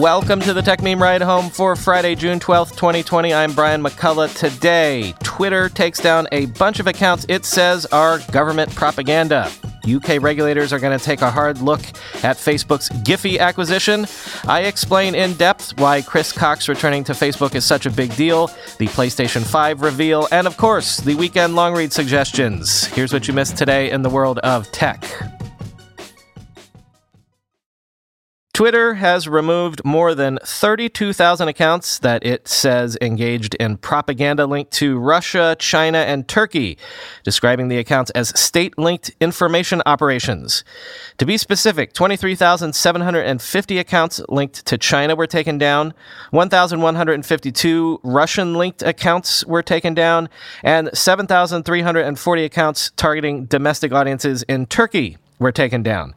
Welcome to the Techmeme Ride Home for Friday, June 12th, 2020. I'm Brian McCullough. Today, Twitter takes down a bunch of accounts it says are government propaganda. UK regulators are going to take a hard look at Facebook's Giphy acquisition. I explain in depth why Chris Cox returning to Facebook is such a big deal, the PlayStation 5 reveal, and of course, the weekend long read suggestions. Here's what you missed today in the world of tech. Twitter has removed more than 32,000 accounts that it says engaged in propaganda linked to Russia, China, and Turkey, describing the accounts as state linked information operations. To be specific, 23,750 accounts linked to China were taken down, 1,152 Russian linked accounts were taken down, and 7,340 accounts targeting domestic audiences in Turkey were taken down.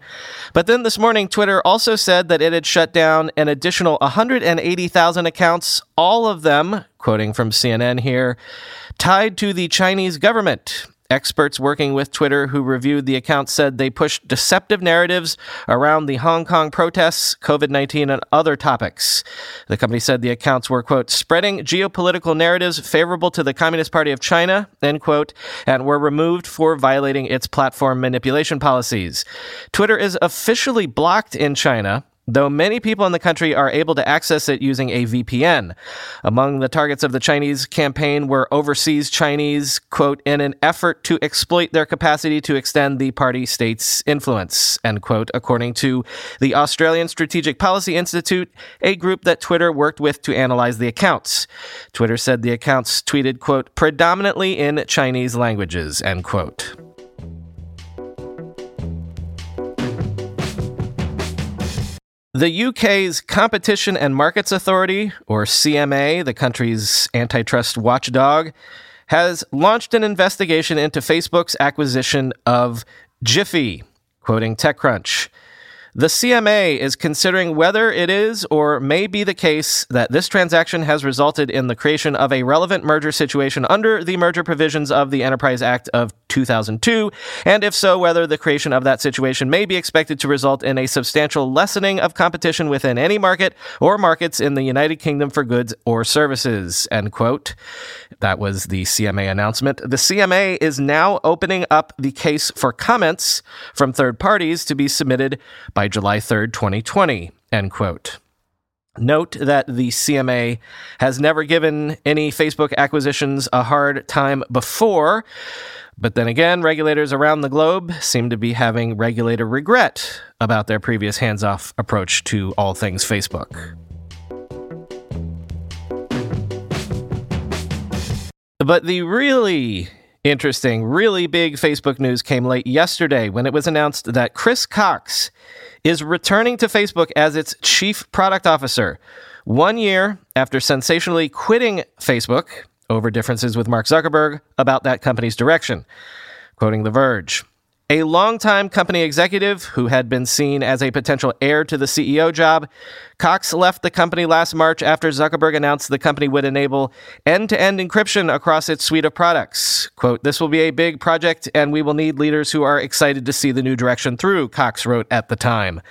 But then this morning, Twitter also said that it had shut down an additional 180,000 accounts, all of them, quoting from CNN here, tied to the Chinese government. Experts working with Twitter who reviewed the account said they pushed deceptive narratives around the Hong Kong protests, COVID 19, and other topics. The company said the accounts were, quote, spreading geopolitical narratives favorable to the Communist Party of China, end quote, and were removed for violating its platform manipulation policies. Twitter is officially blocked in China though many people in the country are able to access it using a VPN. Among the targets of the Chinese campaign were overseas Chinese, quote, in an effort to exploit their capacity to extend the party state's influence, end quote, according to the Australian Strategic Policy Institute, a group that Twitter worked with to analyze the accounts. Twitter said the accounts tweeted, quote, predominantly in Chinese languages, end quote. The UK's Competition and Markets Authority, or CMA, the country's antitrust watchdog, has launched an investigation into Facebook's acquisition of Giphy, quoting TechCrunch. The CMA is considering whether it is or may be the case that this transaction has resulted in the creation of a relevant merger situation under the merger provisions of the Enterprise Act of 2002, and if so, whether the creation of that situation may be expected to result in a substantial lessening of competition within any market or markets in the United Kingdom for goods or services. End quote. That was the CMA announcement. The CMA is now opening up the case for comments from third parties to be submitted by July 3rd, 2020. End quote. Note that the CMA has never given any Facebook acquisitions a hard time before. But then again, regulators around the globe seem to be having regulator regret about their previous hands off approach to all things Facebook. But the really interesting, really big Facebook news came late yesterday when it was announced that Chris Cox is returning to Facebook as its chief product officer. One year after sensationally quitting Facebook over differences with Mark Zuckerberg about that company's direction. Quoting The Verge. A longtime company executive who had been seen as a potential heir to the CEO job, Cox left the company last March after Zuckerberg announced the company would enable end to end encryption across its suite of products. Quote, This will be a big project, and we will need leaders who are excited to see the new direction through, Cox wrote at the time.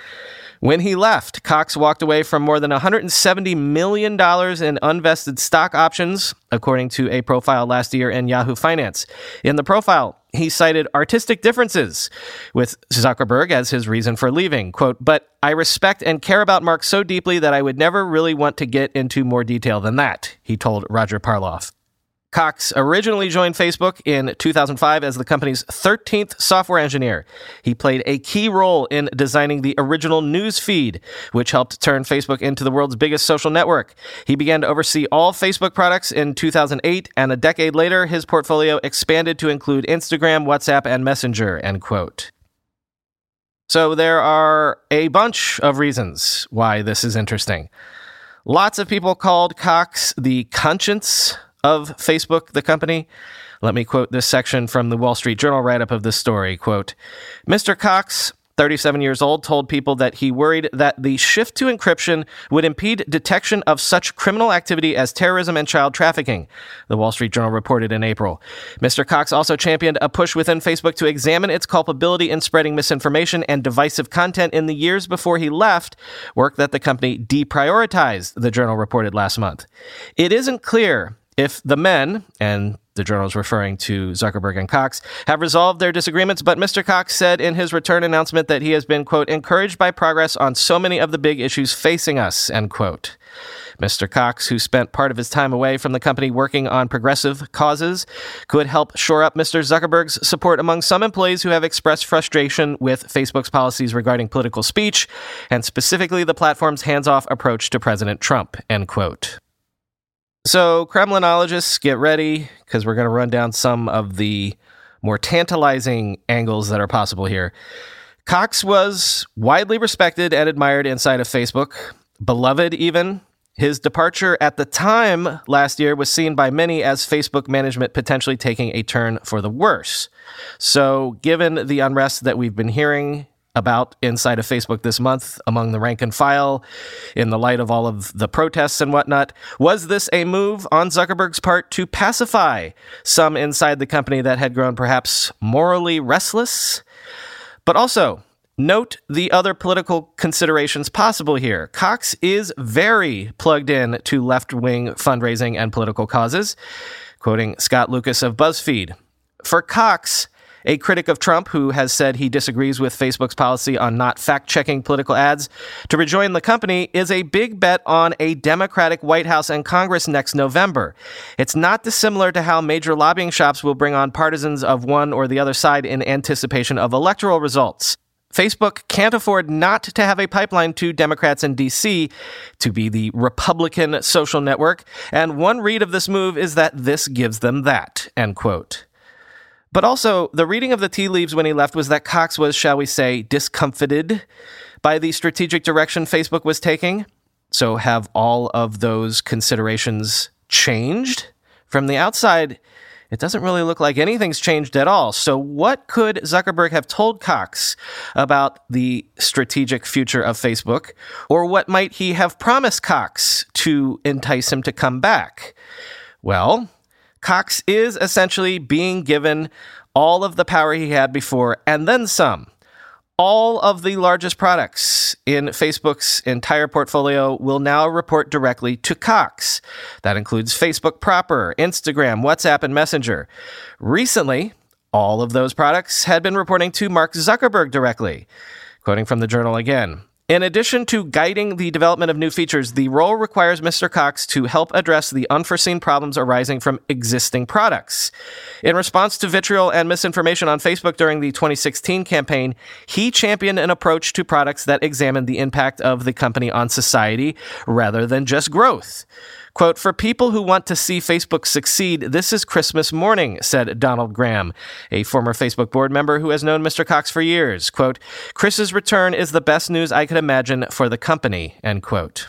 When he left, Cox walked away from more than $170 million in unvested stock options, according to a profile last year in Yahoo Finance. In the profile, he cited artistic differences with Zuckerberg as his reason for leaving. Quote, but I respect and care about Mark so deeply that I would never really want to get into more detail than that, he told Roger Parloff. Cox originally joined Facebook in 2005 as the company's 13th software engineer. He played a key role in designing the original news feed, which helped turn Facebook into the world's biggest social network. He began to oversee all Facebook products in 2008, and a decade later, his portfolio expanded to include Instagram, WhatsApp, and Messenger, end quote. So there are a bunch of reasons why this is interesting. Lots of people called Cox the conscience of Facebook, the company. Let me quote this section from the Wall Street Journal write up of this story. Quote, Mr. Cox 37 years old, told people that he worried that the shift to encryption would impede detection of such criminal activity as terrorism and child trafficking, the Wall Street Journal reported in April. Mr. Cox also championed a push within Facebook to examine its culpability in spreading misinformation and divisive content in the years before he left, work that the company deprioritized, the journal reported last month. It isn't clear if the men, and the journal is referring to Zuckerberg and Cox, have resolved their disagreements, but Mr. Cox said in his return announcement that he has been, quote, encouraged by progress on so many of the big issues facing us, end quote. Mr. Cox, who spent part of his time away from the company working on progressive causes, could help shore up Mr. Zuckerberg's support among some employees who have expressed frustration with Facebook's policies regarding political speech, and specifically the platform's hands off approach to President Trump, end quote. So, Kremlinologists, get ready because we're going to run down some of the more tantalizing angles that are possible here. Cox was widely respected and admired inside of Facebook, beloved even. His departure at the time last year was seen by many as Facebook management potentially taking a turn for the worse. So, given the unrest that we've been hearing about inside of Facebook this month among the rank and file in the light of all of the protests and whatnot. Was this a move on Zuckerberg's part to pacify some inside the company that had grown perhaps morally restless? But also, Note the other political considerations possible here. Cox is very plugged in to left wing fundraising and political causes. Quoting Scott Lucas of BuzzFeed For Cox, a critic of Trump who has said he disagrees with Facebook's policy on not fact checking political ads, to rejoin the company is a big bet on a Democratic White House and Congress next November. It's not dissimilar to how major lobbying shops will bring on partisans of one or the other side in anticipation of electoral results. Facebook can't afford not to have a pipeline to Democrats in DC to be the Republican social network, and one read of this move is that this gives them that, end quote. But also, the reading of the tea leaves when he left was that Cox was, shall we say, discomfited by the strategic direction Facebook was taking. So, have all of those considerations changed? From the outside, it doesn't really look like anything's changed at all. So, what could Zuckerberg have told Cox about the strategic future of Facebook? Or what might he have promised Cox to entice him to come back? Well, Cox is essentially being given all of the power he had before and then some. All of the largest products in Facebook's entire portfolio will now report directly to Cox. That includes Facebook proper, Instagram, WhatsApp, and Messenger. Recently, all of those products had been reporting to Mark Zuckerberg directly. Quoting from the journal again in addition to guiding the development of new features, the role requires Mr. Cox to help address the unforeseen problems arising from existing products. In response to vitriol and misinformation on Facebook during the 2016 campaign, he championed an approach to products that examined the impact of the company on society rather than just growth. Quote, for people who want to see Facebook succeed, this is Christmas morning, said Donald Graham, a former Facebook board member who has known Mr. Cox for years. Quote, Chris's return is the best news I could imagine for the company, end quote.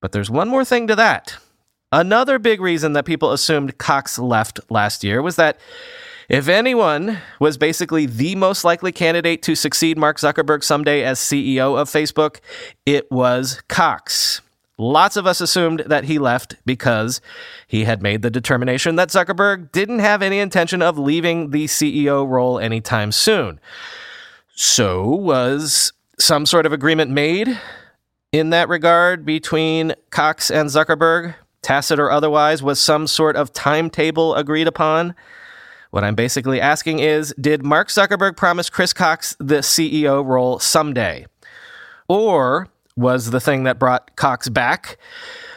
But there's one more thing to that. Another big reason that people assumed Cox left last year was that if anyone was basically the most likely candidate to succeed Mark Zuckerberg someday as CEO of Facebook, it was Cox. Lots of us assumed that he left because he had made the determination that Zuckerberg didn't have any intention of leaving the CEO role anytime soon. So, was some sort of agreement made in that regard between Cox and Zuckerberg, tacit or otherwise? Was some sort of timetable agreed upon? What I'm basically asking is Did Mark Zuckerberg promise Chris Cox the CEO role someday? Or was the thing that brought Cox back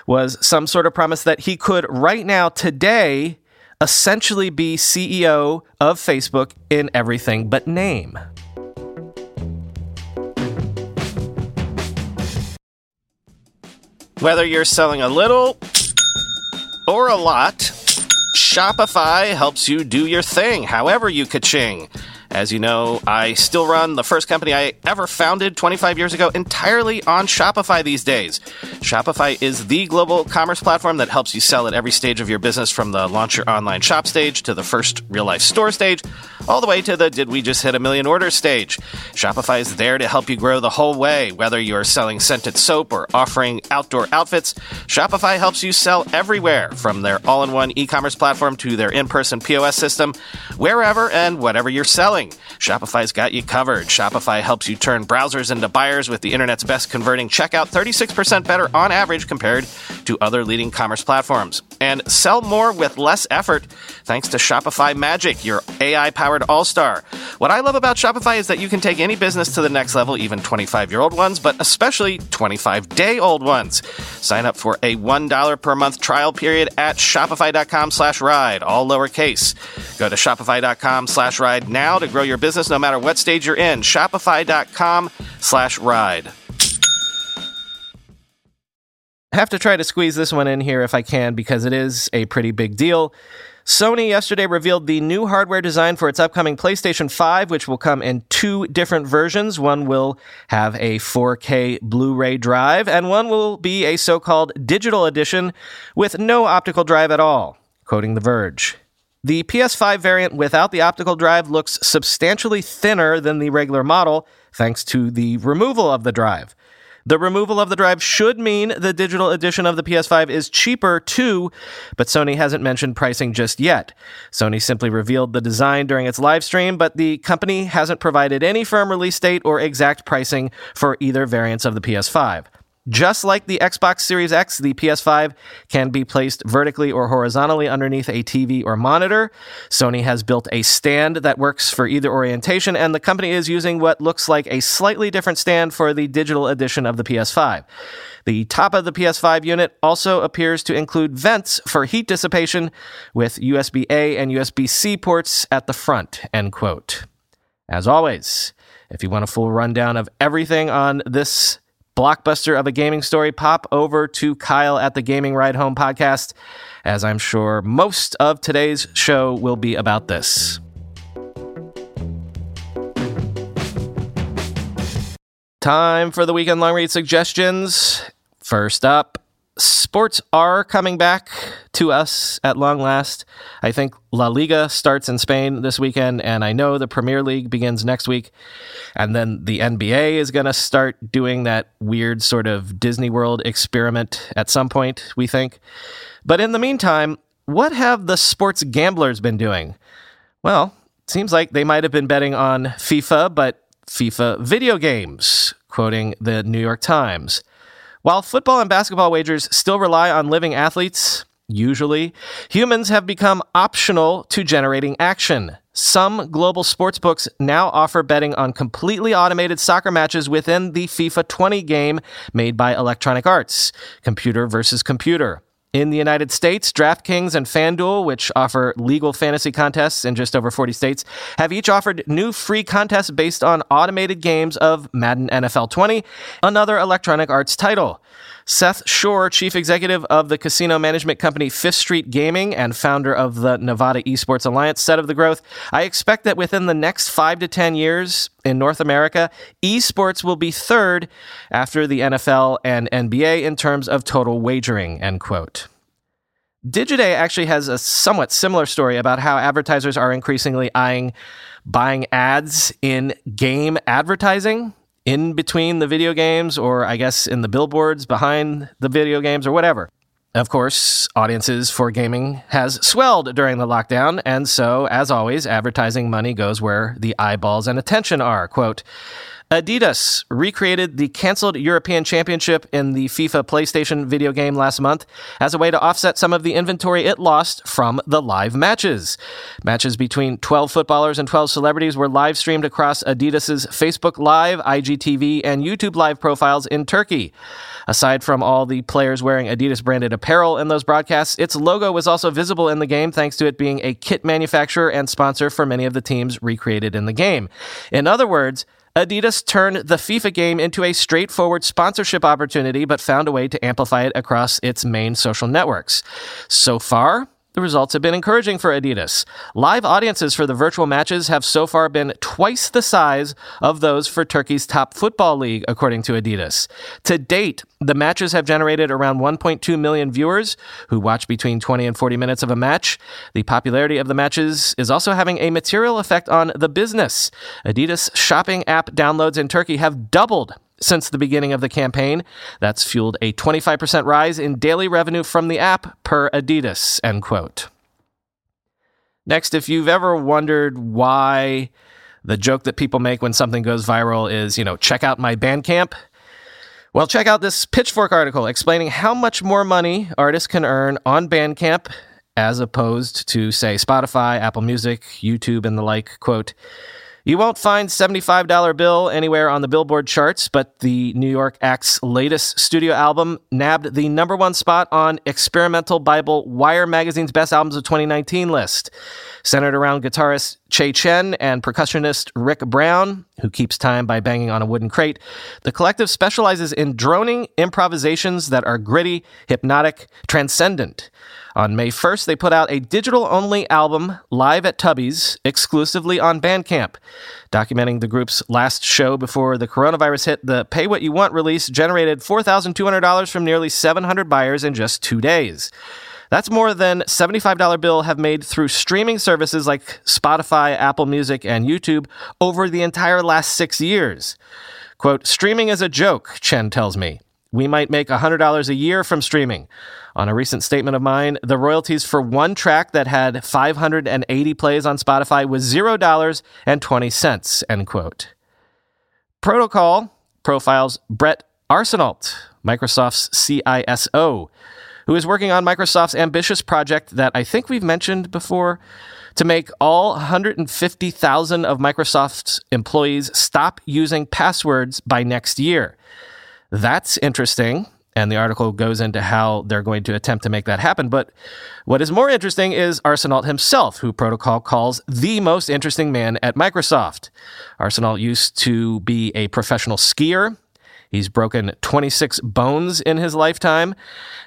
was some sort of promise that he could right now today essentially be CEO of Facebook in everything but name. Whether you're selling a little or a lot, Shopify helps you do your thing, however you ka-ching. As you know, I still run the first company I ever founded 25 years ago entirely on Shopify these days. Shopify is the global commerce platform that helps you sell at every stage of your business from the launch your online shop stage to the first real life store stage, all the way to the did we just hit a million Order stage. Shopify is there to help you grow the whole way, whether you're selling scented soap or offering outdoor outfits. Shopify helps you sell everywhere from their all in one e commerce platform to their in person POS system, wherever and whatever you're selling. Shopify's got you covered. Shopify helps you turn browsers into buyers with the internet's best converting checkout, 36% better on average compared to other leading commerce platforms. And sell more with less effort thanks to Shopify Magic, your AI powered all star. What I love about Shopify is that you can take any business to the next level, even 25 year old ones, but especially 25 day old ones. Sign up for a $1 per month trial period at shopify.com slash ride, all lowercase. Go to shopify.com slash ride now to grow your business no matter what stage you're in. Shopify.com slash ride. I have to try to squeeze this one in here if I can because it is a pretty big deal. Sony yesterday revealed the new hardware design for its upcoming PlayStation 5, which will come in two different versions. One will have a 4K Blu ray drive, and one will be a so called digital edition with no optical drive at all, quoting The Verge. The PS5 variant without the optical drive looks substantially thinner than the regular model, thanks to the removal of the drive. The removal of the drive should mean the digital edition of the PS5 is cheaper too, but Sony hasn't mentioned pricing just yet. Sony simply revealed the design during its live stream, but the company hasn't provided any firm release date or exact pricing for either variants of the PS5. Just like the Xbox Series X, the PS5 can be placed vertically or horizontally underneath a TV or monitor. Sony has built a stand that works for either orientation, and the company is using what looks like a slightly different stand for the digital edition of the PS5. The top of the PS5 unit also appears to include vents for heat dissipation with USB A and USB C ports at the front. End quote. As always, if you want a full rundown of everything on this blockbuster of a gaming story, pop over to Kyle at the Gaming Ride Home podcast, as I'm sure most of today's show will be about this. Time for the weekend long read suggestions. First up, sports are coming back to us at long last. I think La Liga starts in Spain this weekend, and I know the Premier League begins next week. And then the NBA is going to start doing that weird sort of Disney World experiment at some point, we think. But in the meantime, what have the sports gamblers been doing? Well, seems like they might have been betting on FIFA, but FIFA video games, quoting the New York Times. While football and basketball wagers still rely on living athletes, usually, humans have become optional to generating action. Some global sportsbooks now offer betting on completely automated soccer matches within the FIFA 20 game made by Electronic Arts, computer versus computer. In the United States, DraftKings and FanDuel, which offer legal fantasy contests in just over 40 states, have each offered new free contests based on automated games of Madden NFL 20, another Electronic Arts title. Seth Schorr, chief executive of the casino management company Fifth Street Gaming and founder of the Nevada Esports Alliance, said of the growth I expect that within the next five to 10 years in North America, esports will be third after the NFL and NBA in terms of total wagering, end quote. Digiday actually has a somewhat similar story about how advertisers are increasingly eyeing buying ads in game advertising in between the video games, or I guess in the billboards behind the video games, or whatever. Of course, audiences for gaming has swelled during the lockdown, and so, as always, advertising money goes where the eyeballs and attention are. Quote, Adidas recreated the canceled European Championship in the FIFA PlayStation video game last month as a way to offset some of the inventory it lost from the live matches. Matches between 12 footballers and 12 celebrities were live streamed across Adidas's Facebook Live, IGTV, and YouTube Live profiles in Turkey. Aside from all the players wearing Adidas branded apparel in those broadcasts, its logo was also visible in the game thanks to it being a kit manufacturer and sponsor for many of the teams recreated in the game. In other words, Adidas turned the FIFA game into a straightforward sponsorship opportunity, but found a way to amplify it across its main social networks. So far, the results have been encouraging for Adidas. Live audiences for the virtual matches have so far been twice the size of those for Turkey's top football league, according to Adidas. To date, the matches have generated around 1.2 million viewers who watch between 20 and 40 minutes of a match. The popularity of the matches is also having a material effect on the business. Adidas shopping app downloads in Turkey have doubled since the beginning of the campaign. That's fueled a 25% rise in daily revenue from the app per Adidas, end quote. Next, if you've ever wondered why the joke that people make when something goes viral is, you know, check out my Bandcamp. Well, check out this Pitchfork article explaining how much more money artists can earn on Bandcamp as opposed to, say, Spotify, Apple Music, YouTube, and the like. Quote, you won't find 75 Dollar Bill anywhere on the Billboard charts, but the New York Act's latest studio album nabbed the number one spot on Experimental Bible Wire magazine's best albums of 2019 list. Centered around guitarist Che Chen and percussionist Rick Brown, who keeps time by banging on a wooden crate, the collective specializes in droning improvisations that are gritty, hypnotic, transcendent. On May 1st, they put out a digital only album live at Tubby's exclusively on Bandcamp. Documenting the group's last show before the coronavirus hit, the Pay What You Want release generated $4,200 from nearly 700 buyers in just two days. That's more than 75 Dollar Bill have made through streaming services like Spotify, Apple Music, and YouTube over the entire last six years. Quote, streaming is a joke, Chen tells me. We might make $100 a year from streaming. On a recent statement of mine, the royalties for one track that had 580 plays on Spotify was $0.20, end quote. Protocol profiles Bret Arsenault, Microsoft's CISO, who is working on Microsoft's ambitious project that I think we've mentioned before to make all 150,000 of Microsoft's employees stop using passwords by next year. That's interesting. And the article goes into how they're going to attempt to make that happen. But what is more interesting is Arsenault himself, who Protocol calls the most interesting man at Microsoft. Arsenault used to be a professional skier. He's broken 26 bones in his lifetime.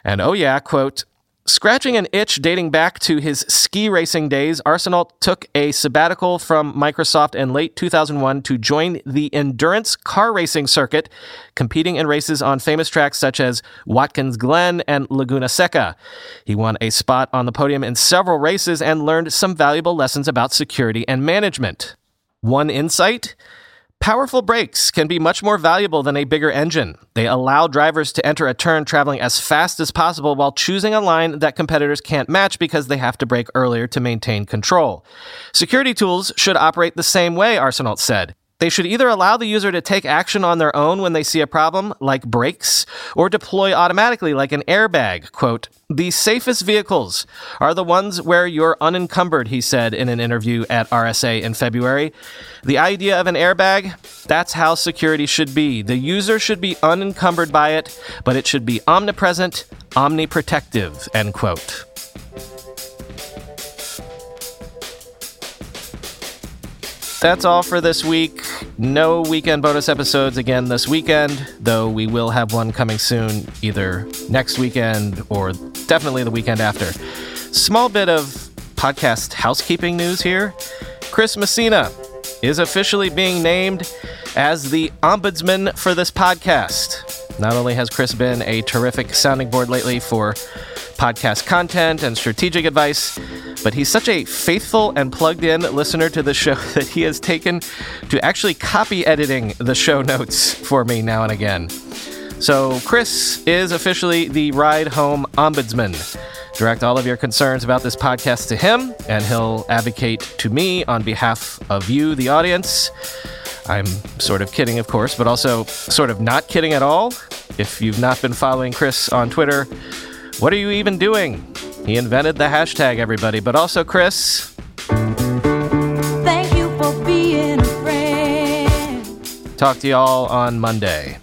And oh, yeah, quote, Scratching an itch dating back to his ski racing days, Arsenault took a sabbatical from Microsoft in late 2001 to join the endurance car racing circuit, competing in races on famous tracks such as Watkins Glen and Laguna Seca. He won a spot on the podium in several races and learned some valuable lessons about security and management. One insight? Powerful brakes can be much more valuable than a bigger engine. They allow drivers to enter a turn traveling as fast as possible while choosing a line that competitors can't match because they have to brake earlier to maintain control. Security tools should operate the same way, Arsenault said. They should either allow the user to take action on their own when they see a problem, like brakes, or deploy automatically, like an airbag. Quote, the safest vehicles are the ones where you're unencumbered, he said in an interview at RSA in February. The idea of an airbag, that's how security should be. The user should be unencumbered by it, but it should be omnipresent, omniprotective, end quote. That's all for this week. No weekend bonus episodes again this weekend, though we will have one coming soon, either next weekend or definitely the weekend after. Small bit of podcast housekeeping news here. Chris Messina is officially being named as the ombudsman for this podcast. Not only has Chris been a terrific sounding board lately for podcast content and strategic advice, but he's such a faithful and plugged in listener to the show that he has taken to actually copy editing the show notes for me now and again. So, Chris is officially the Ride Home Ombudsman. Direct all of your concerns about this podcast to him, and he'll advocate to me on behalf of you, the audience. I'm sort of kidding, of course, but also sort of not kidding at all. If you've not been following Chris on Twitter, what are you even doing? He invented the hashtag, everybody, but also Chris. Thank you for being a friend. Talk to y'all on Monday.